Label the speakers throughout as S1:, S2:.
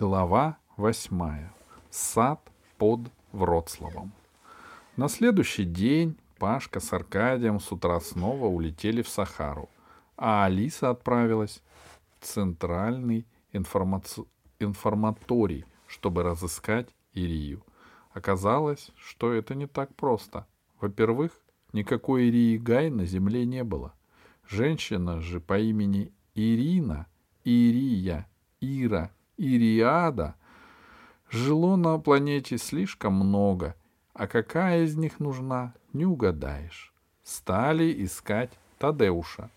S1: Глава восьмая. Сад под Вроцлавом. На следующий день Пашка с Аркадием с утра снова улетели в Сахару, а Алиса отправилась в центральный информаци... информаторий, чтобы разыскать Ирию. Оказалось, что это не так просто. Во-первых, никакой Ирии Гай на земле не было. Женщина же по имени Ирина, Ирия, Ира — Ириада жило на планете слишком много, а какая из них нужна, не угадаешь. Стали искать Тадеуша,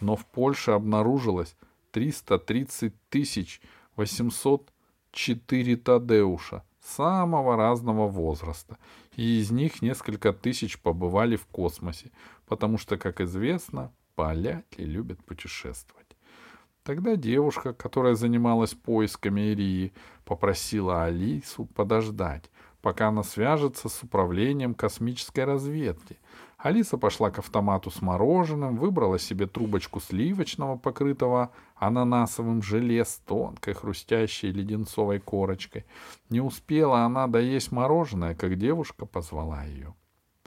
S1: но в Польше обнаружилось 330 тысяч 804 Тадеуша самого разного возраста, и из них несколько тысяч побывали в космосе, потому что, как известно, поляки любят путешествовать. Тогда девушка, которая занималась поисками Ирии, попросила Алису подождать, пока она свяжется с управлением космической разведки. Алиса пошла к автомату с мороженым, выбрала себе трубочку сливочного, покрытого ананасовым желе с тонкой хрустящей леденцовой корочкой. Не успела она доесть мороженое, как девушка позвала ее.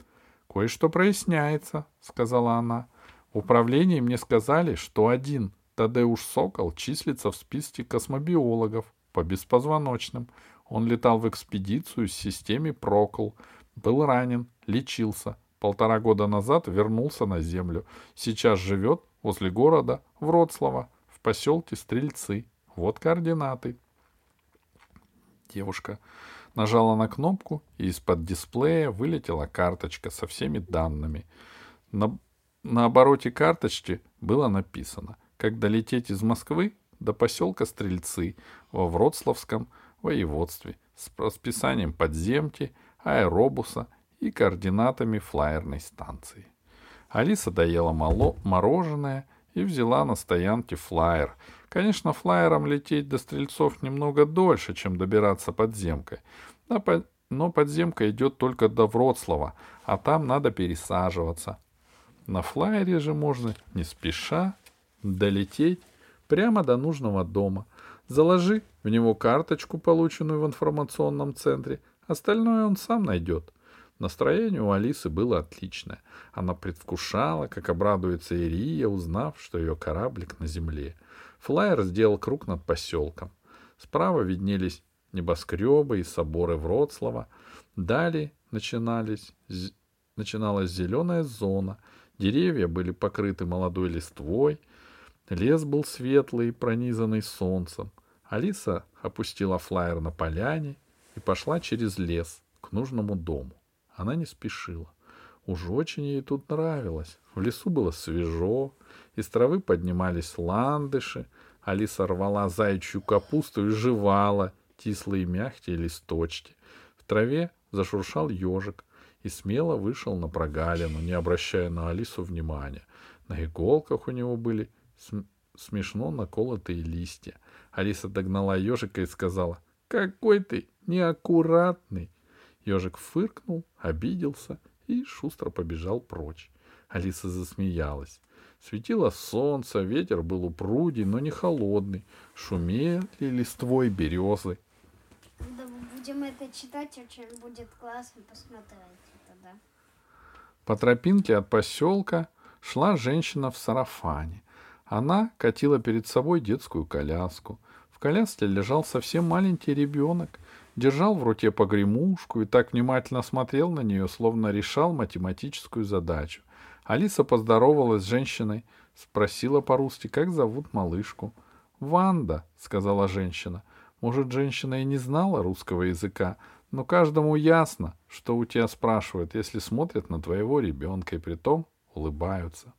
S1: — Кое-что проясняется, — сказала она. — В управлении мне сказали, что один Тадеуш Сокол числится в списке космобиологов по беспозвоночным. Он летал в экспедицию с системе Прокол, был ранен, лечился. Полтора года назад вернулся на Землю. Сейчас живет возле города Вроцлава, в поселке Стрельцы. Вот координаты. Девушка нажала на кнопку, и из-под дисплея вылетела карточка со всеми данными. На, на обороте карточки было написано как долететь из Москвы до поселка Стрельцы во Вроцлавском воеводстве с расписанием подземки, аэробуса и координатами флайерной станции. Алиса доела мало, мороженое и взяла на стоянке флайер. Конечно, флайером лететь до Стрельцов немного дольше, чем добираться подземкой. Но подземка идет только до Вроцлава, а там надо пересаживаться. На флайере же можно не спеша долететь прямо до нужного дома. Заложи в него карточку, полученную в информационном центре. Остальное он сам найдет. Настроение у Алисы было отличное. Она предвкушала, как обрадуется Ирия, узнав, что ее кораблик на земле. Флайер сделал круг над поселком. Справа виднелись небоскребы и соборы Вроцлава. Далее начинались, начиналась зеленая зона. Деревья были покрыты молодой листвой — Лес был светлый, пронизанный солнцем. Алиса опустила флайер на поляне и пошла через лес к нужному дому. Она не спешила. Уж очень ей тут нравилось. В лесу было свежо, из травы поднимались ландыши. Алиса рвала заячью капусту и жевала кислые мягкие листочки. В траве зашуршал ежик и смело вышел на прогалину, не обращая на Алису внимания. На иголках у него были смешно наколотые листья. Алиса догнала ежика и сказала, «Какой ты неаккуратный!» Ежик фыркнул, обиделся и шустро побежал прочь. Алиса засмеялась. Светило солнце, ветер был упругий, но не холодный. Шумели листвой березы.
S2: Когда будем это читать, очень будет классно посмотреть это, да?
S1: По тропинке от поселка шла женщина в сарафане. Она катила перед собой детскую коляску. В коляске лежал совсем маленький ребенок, держал в руке погремушку и так внимательно смотрел на нее, словно решал математическую задачу. Алиса поздоровалась с женщиной, спросила по-русски, как зовут малышку. «Ванда», — сказала женщина. Может, женщина и не знала русского языка, но каждому ясно, что у тебя спрашивают, если смотрят на твоего ребенка и притом улыбаются.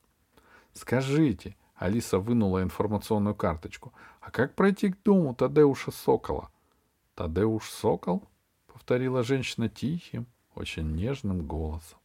S1: «Скажите, Алиса вынула информационную карточку. «А как пройти к дому Тадеуша Сокола?» «Тадеуш Сокол?» — повторила женщина тихим, очень нежным голосом.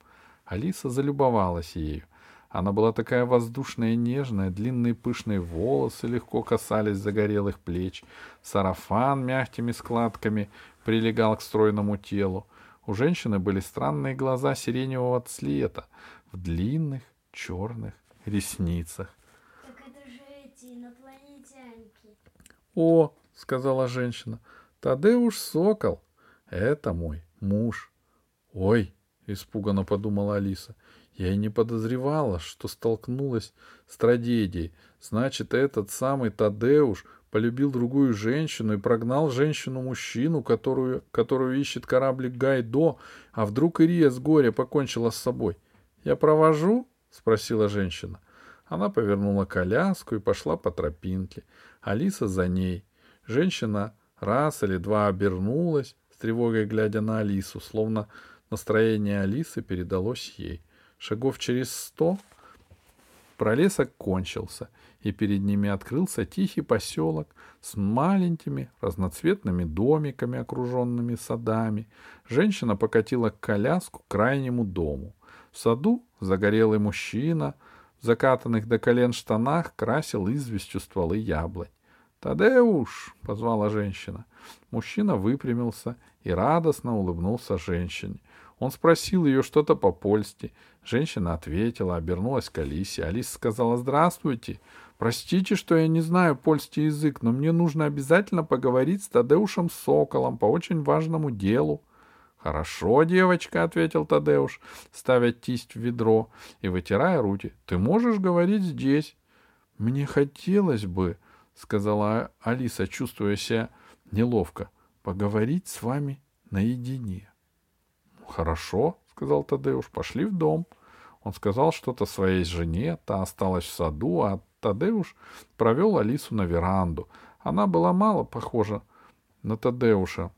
S1: Алиса залюбовалась ею. Она была такая воздушная и нежная, длинные пышные волосы легко касались загорелых плеч, сарафан мягкими складками прилегал к стройному телу. У женщины были странные глаза сиреневого цвета в длинных черных ресницах. О, сказала женщина, Тадеуш Сокол. Это мой муж. Ой, испуганно подумала Алиса. Я и не подозревала, что столкнулась с трагедией. Значит, этот самый Тадеуш полюбил другую женщину и прогнал женщину-мужчину, которую, которую ищет кораблик Гайдо, а вдруг Ирия с горя покончила с собой. «Я провожу?» — спросила женщина. Она повернула коляску и пошла по тропинке. Алиса за ней. Женщина раз или два обернулась, с тревогой глядя на Алису, словно настроение Алисы передалось ей. Шагов через сто пролесок кончился, и перед ними открылся тихий поселок с маленькими разноцветными домиками, окруженными садами. Женщина покатила коляску к крайнему дому. В саду загорелый мужчина в закатанных до колен штанах красил известью стволы яблонь. «Тадеуш!» — позвала женщина. Мужчина выпрямился и радостно улыбнулся женщине. Он спросил ее что-то по-польски. Женщина ответила, обернулась к Алисе. Алиса сказала «Здравствуйте! Простите, что я не знаю польский язык, но мне нужно обязательно поговорить с Тадеушем Соколом по очень важному делу». «Хорошо, девочка», — ответил Тадеуш, ставя кисть в ведро и вытирая руки. «Ты можешь говорить здесь?» «Мне хотелось бы», — сказала Алиса, чувствуя себя неловко, — «поговорить с вами наедине». «Хорошо», — сказал Тадеуш, — «пошли в дом». Он сказал что-то своей жене, та осталась в саду, а Тадеуш провел Алису на веранду. Она была мало похожа на Тадеуша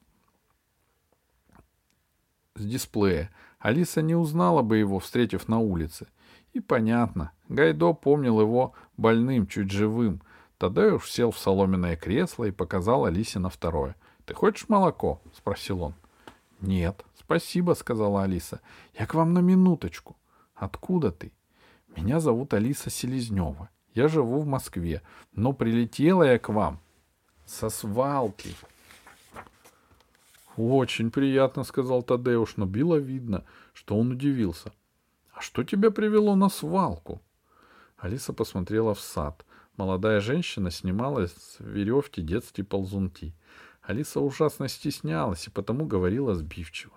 S1: с дисплея. Алиса не узнала бы его, встретив на улице. И понятно, Гайдо помнил его больным, чуть живым. Тадеуш сел в соломенное кресло и показал Алисе на второе. «Ты хочешь молоко?» — спросил он. «Нет, спасибо», — сказала Алиса. «Я к вам на минуточку». «Откуда ты?» «Меня зовут Алиса Селезнева. Я живу в Москве, но прилетела я к вам со свалки». «Очень приятно», — сказал Тадеуш, но было видно, что он удивился. «А что тебя привело на свалку?» Алиса посмотрела в сад. Молодая женщина снимала с веревки детские ползунки. Алиса ужасно стеснялась и потому говорила сбивчиво.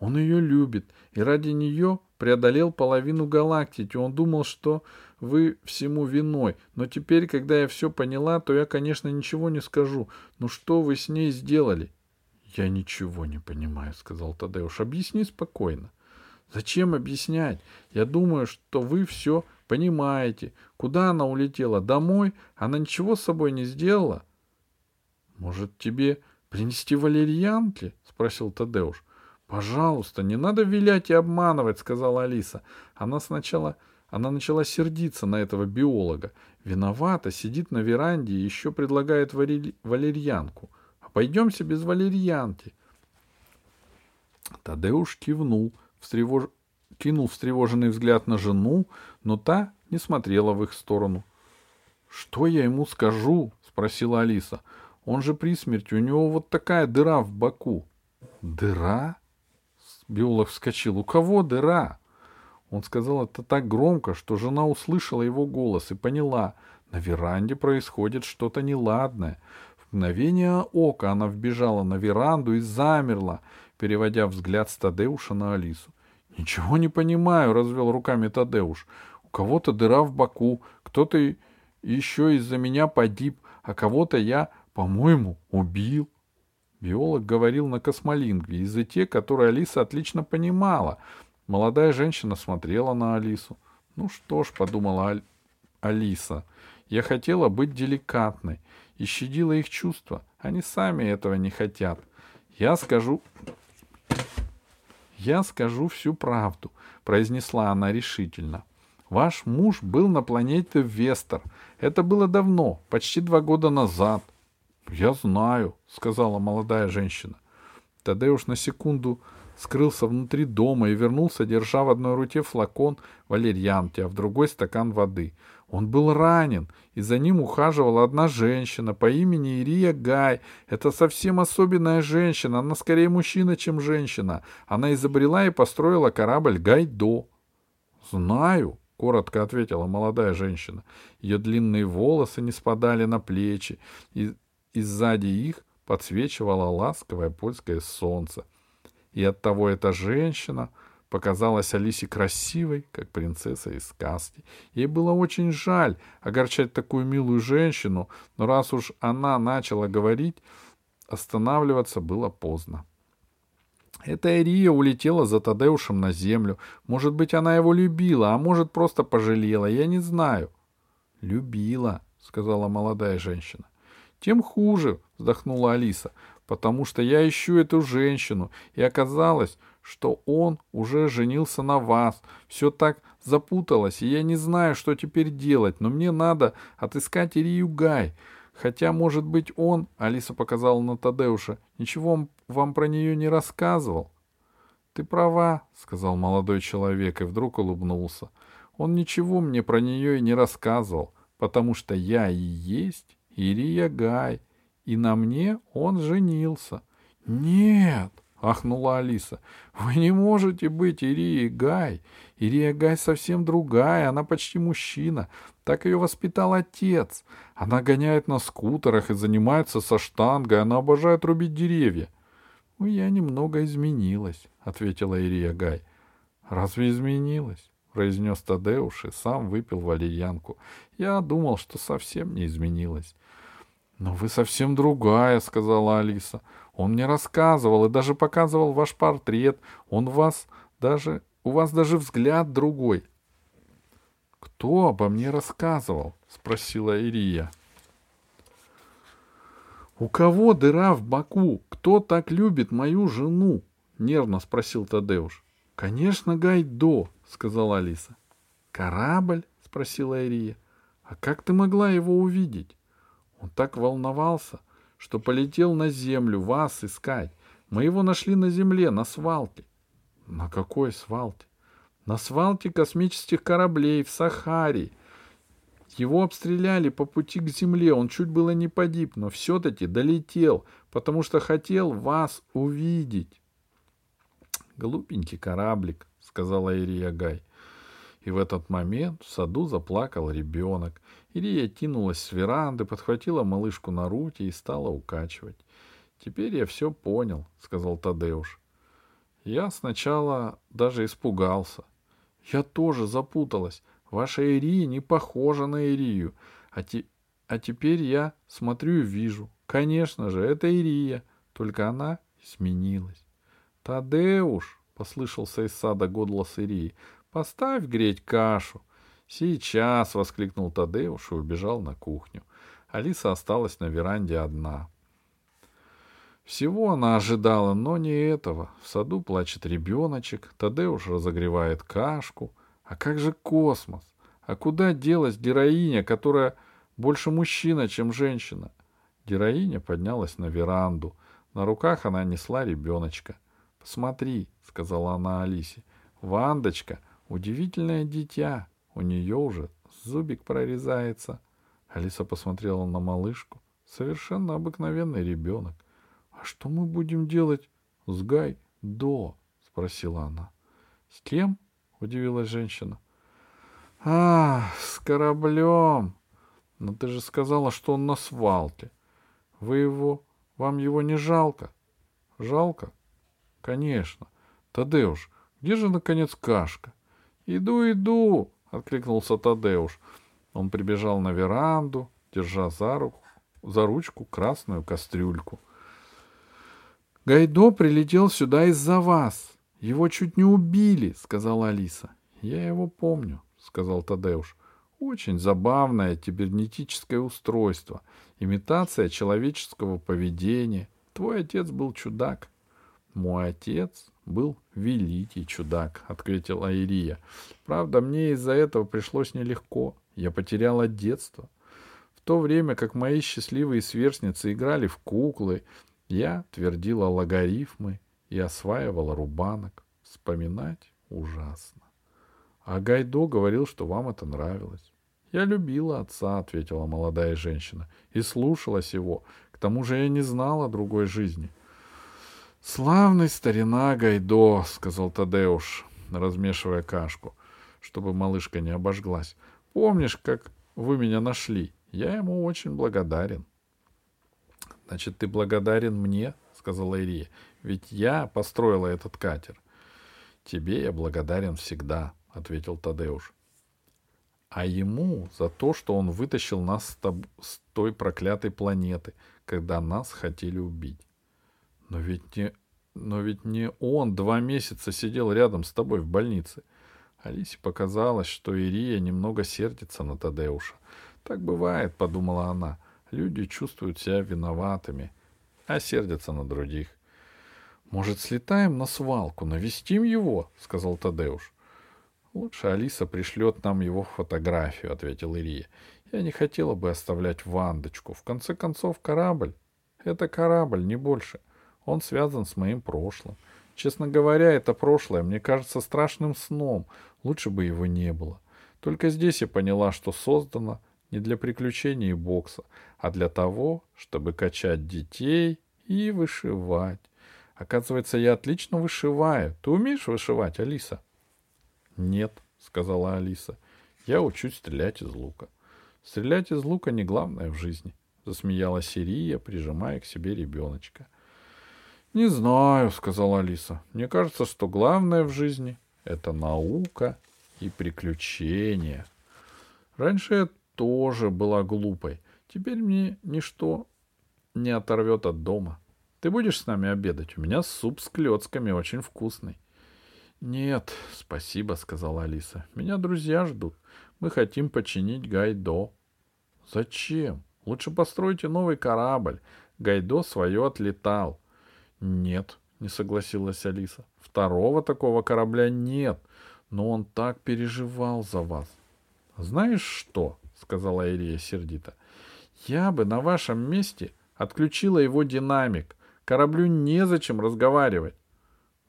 S1: Он ее любит, и ради нее преодолел половину галактики. Он думал, что вы всему виной. Но теперь, когда я все поняла, то я, конечно, ничего не скажу. Но что вы с ней сделали? — Я ничего не понимаю, — сказал Тадеуш. — Объясни спокойно. — Зачем объяснять? Я думаю, что вы все понимаете. Куда она улетела? Домой? Она ничего с собой не сделала? — «Может, тебе принести валерьянки?» — спросил Тадеуш. «Пожалуйста, не надо вилять и обманывать», — сказала Алиса. Она сначала... Она начала сердиться на этого биолога. Виновата, сидит на веранде и еще предлагает валерьянку. А пойдемся без валерьянки. Тадеуш кивнул, встревож... кинул встревоженный взгляд на жену, но та не смотрела в их сторону. — Что я ему скажу? — спросила Алиса. — он же при смерти, у него вот такая дыра в боку. Дыра? Биолог вскочил. У кого дыра? Он сказал это так громко, что жена услышала его голос и поняла, на веранде происходит что-то неладное. В мгновение ока она вбежала на веранду и замерла, переводя взгляд с Тадеуша на Алису. «Ничего не понимаю», — развел руками Тадеуш. «У кого-то дыра в боку, кто-то еще из-за меня погиб, а кого-то я по-моему, убил. Биолог говорил на космолингве, языке, который Алиса отлично понимала. Молодая женщина смотрела на Алису. Ну что ж, подумала Аль... Алиса, я хотела быть деликатной и щадила их чувства. Они сами этого не хотят. Я скажу... Я скажу всю правду, произнесла она решительно. Ваш муж был на планете Вестер. Это было давно, почти два года назад. «Я знаю», — сказала молодая женщина. Тадеуш на секунду скрылся внутри дома и вернулся, держа в одной руке флакон валерьянки, а в другой стакан воды. Он был ранен, и за ним ухаживала одна женщина по имени Ирия Гай. Это совсем особенная женщина, она скорее мужчина, чем женщина. Она изобрела и построила корабль Гайдо. «Знаю», — коротко ответила молодая женщина. Ее длинные волосы не спадали на плечи, и и сзади их подсвечивало ласковое польское солнце. И оттого эта женщина показалась Алисе красивой, как принцесса из сказки. Ей было очень жаль огорчать такую милую женщину, но раз уж она начала говорить, останавливаться было поздно. Эта Ирия улетела за Тадеушем на землю. Может быть, она его любила, а может, просто пожалела. Я не знаю. — Любила, — сказала молодая женщина. — Тем хуже, — вздохнула Алиса, — потому что я ищу эту женщину, и оказалось, что он уже женился на вас. Все так запуталось, и я не знаю, что теперь делать, но мне надо отыскать Ирию Гай. Хотя, может быть, он, — Алиса показала на Тадеуша, — ничего вам про нее не рассказывал. — Ты права, — сказал молодой человек и вдруг улыбнулся. Он ничего мне про нее и не рассказывал, потому что я и есть Ирия Гай, и на мне он женился. — Нет, — ахнула Алиса, — вы не можете быть Ирией Гай. Ирия Гай совсем другая, она почти мужчина. Так ее воспитал отец. Она гоняет на скутерах и занимается со штангой. Она обожает рубить деревья. — Я немного изменилась, — ответила Ирия Гай. — Разве изменилась? — произнес Тадеуш и сам выпил валерьянку. Я думал, что совсем не изменилась. — Но вы совсем другая, — сказала Алиса. Он мне рассказывал и даже показывал ваш портрет. Он вас даже... У вас даже взгляд другой. «Кто обо мне рассказывал?» — спросила Ирия. «У кого дыра в боку? Кто так любит мою жену?» — нервно спросил Тадеуш. «Конечно, Гайдо», — сказала Алиса. «Корабль?» — спросила Ирия. «А как ты могла его увидеть?» Он так волновался, что полетел на землю вас искать. Мы его нашли на земле, на свалке. На какой свалке? На свалке космических кораблей в Сахаре. Его обстреляли по пути к земле, он чуть было не погиб, но все-таки долетел, потому что хотел вас увидеть. Глупенький кораблик, сказала Ирия Гай. И в этот момент в саду заплакал ребенок. Ирия кинулась с веранды, подхватила малышку на руки и стала укачивать. «Теперь я все понял», — сказал Тадеуш. Я сначала даже испугался. Я тоже запуталась. Ваша Ирия не похожа на Ирию. А, те... а теперь я смотрю и вижу. Конечно же, это Ирия, только она сменилась. «Тадеуш!» — послышался из сада годлос Ирии. «Поставь греть кашу!» «Сейчас!» — воскликнул Тадеуш и убежал на кухню. Алиса осталась на веранде одна. Всего она ожидала, но не этого. В саду плачет ребеночек, Тадеуш разогревает кашку. А как же космос? А куда делась героиня, которая больше мужчина, чем женщина? Героиня поднялась на веранду. На руках она несла ребеночка. «Посмотри», — сказала она Алисе, — «Вандочка, удивительное дитя. У нее уже зубик прорезается». Алиса посмотрела на малышку. Совершенно обыкновенный ребенок. «А что мы будем делать с Гай до?» — спросила она. «С кем?» — удивилась женщина. «А, с кораблем! Но ты же сказала, что он на свалке. Вы его... Вам его не жалко?» «Жалко?» «Конечно. Тадеуш, где же, наконец, кашка?» «Иду, иду!» — откликнулся Тадеуш. Он прибежал на веранду, держа за руку, за ручку красную кастрюльку. Гайдо прилетел сюда из-за вас. Его чуть не убили, сказала Алиса. Я его помню, сказал Тадеуш. Очень забавное кибернетическое устройство, имитация человеческого поведения. Твой отец был чудак. Мой отец был великий чудак, ответила Ирия. Правда, мне из-за этого пришлось нелегко. Я потеряла детство. В то время как мои счастливые сверстницы играли в куклы, я твердила логарифмы и осваивала рубанок. Вспоминать ужасно. А Гайдо говорил, что вам это нравилось. Я любила отца, ответила молодая женщина, и слушалась его. К тому же я не знала другой жизни. Славный старина Гайдо, сказал Тадеуш, размешивая кашку, чтобы малышка не обожглась. Помнишь, как вы меня нашли? Я ему очень благодарен. Значит, ты благодарен мне, сказала Ирия, ведь я построила этот катер. Тебе я благодарен всегда, ответил Тадеуш. А ему за то, что он вытащил нас с, той проклятой планеты, когда нас хотели убить. Но ведь не, но ведь не он два месяца сидел рядом с тобой в больнице. Алисе показалось, что Ирия немного сердится на Тадеуша. Так бывает, подумала она. Люди чувствуют себя виноватыми, а сердятся на других. «Может, слетаем на свалку, навестим его?» — сказал Тадеуш. «Лучше Алиса пришлет нам его фотографию», — ответил Ирия. «Я не хотела бы оставлять Вандочку. В конце концов, корабль — это корабль, не больше. Он связан с моим прошлым. Честно говоря, это прошлое мне кажется страшным сном. Лучше бы его не было. Только здесь я поняла, что создано не для приключений и бокса, а для того, чтобы качать детей и вышивать. Оказывается, я отлично вышиваю. Ты умеешь вышивать, Алиса? Нет, сказала Алиса. Я учусь стрелять из лука. Стрелять из лука не главное в жизни, засмеялась Сирия, прижимая к себе ребеночка. Не знаю, сказала Алиса. Мне кажется, что главное в жизни — это наука и приключения. Раньше я тоже была глупой. Теперь мне ничто не оторвет от дома. Ты будешь с нами обедать? У меня суп с клетками очень вкусный. Нет, спасибо, сказала Алиса. Меня друзья ждут. Мы хотим починить Гайдо. Зачем? Лучше постройте новый корабль. Гайдо свое отлетал. Нет, не согласилась Алиса. Второго такого корабля нет, но он так переживал за вас. Знаешь что? сказала Ирия сердито. Я бы на вашем месте отключила его динамик. Кораблю незачем разговаривать.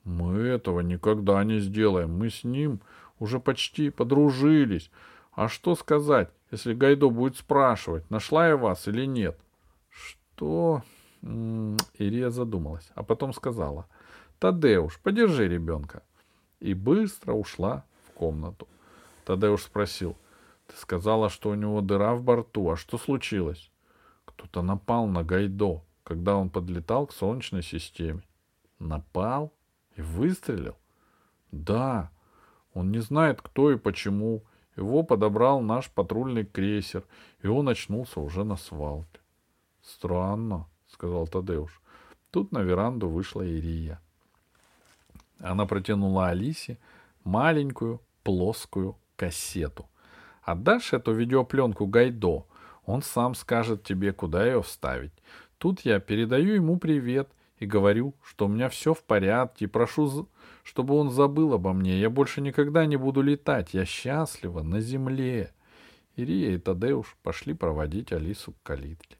S1: Мы этого никогда не сделаем. Мы с ним уже почти подружились. А что сказать, если Гайдо будет спрашивать, нашла я вас или нет? Что? Ирия задумалась, а потом сказала. Тадеуш, подержи ребенка. И быстро ушла в комнату. Тадеуш спросил. Ты сказала, что у него дыра в борту. А что случилось? Кто-то напал на Гайдо когда он подлетал к Солнечной системе. Напал и выстрелил? Да, он не знает, кто и почему. Его подобрал наш патрульный крейсер, и он очнулся уже на свалке. Странно, сказал Тадеуш. Тут на веранду вышла Ирия. Она протянула Алисе маленькую плоскую кассету. Отдашь эту видеопленку Гайдо, он сам скажет тебе, куда ее вставить. Тут я передаю ему привет и говорю, что у меня все в порядке, и прошу, чтобы он забыл обо мне. Я больше никогда не буду летать. Я счастлива на земле. Ирия и Тадеуш пошли проводить Алису к калитке.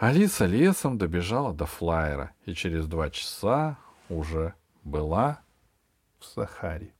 S1: Алиса лесом добежала до флайера и через два часа уже была в Сахаре.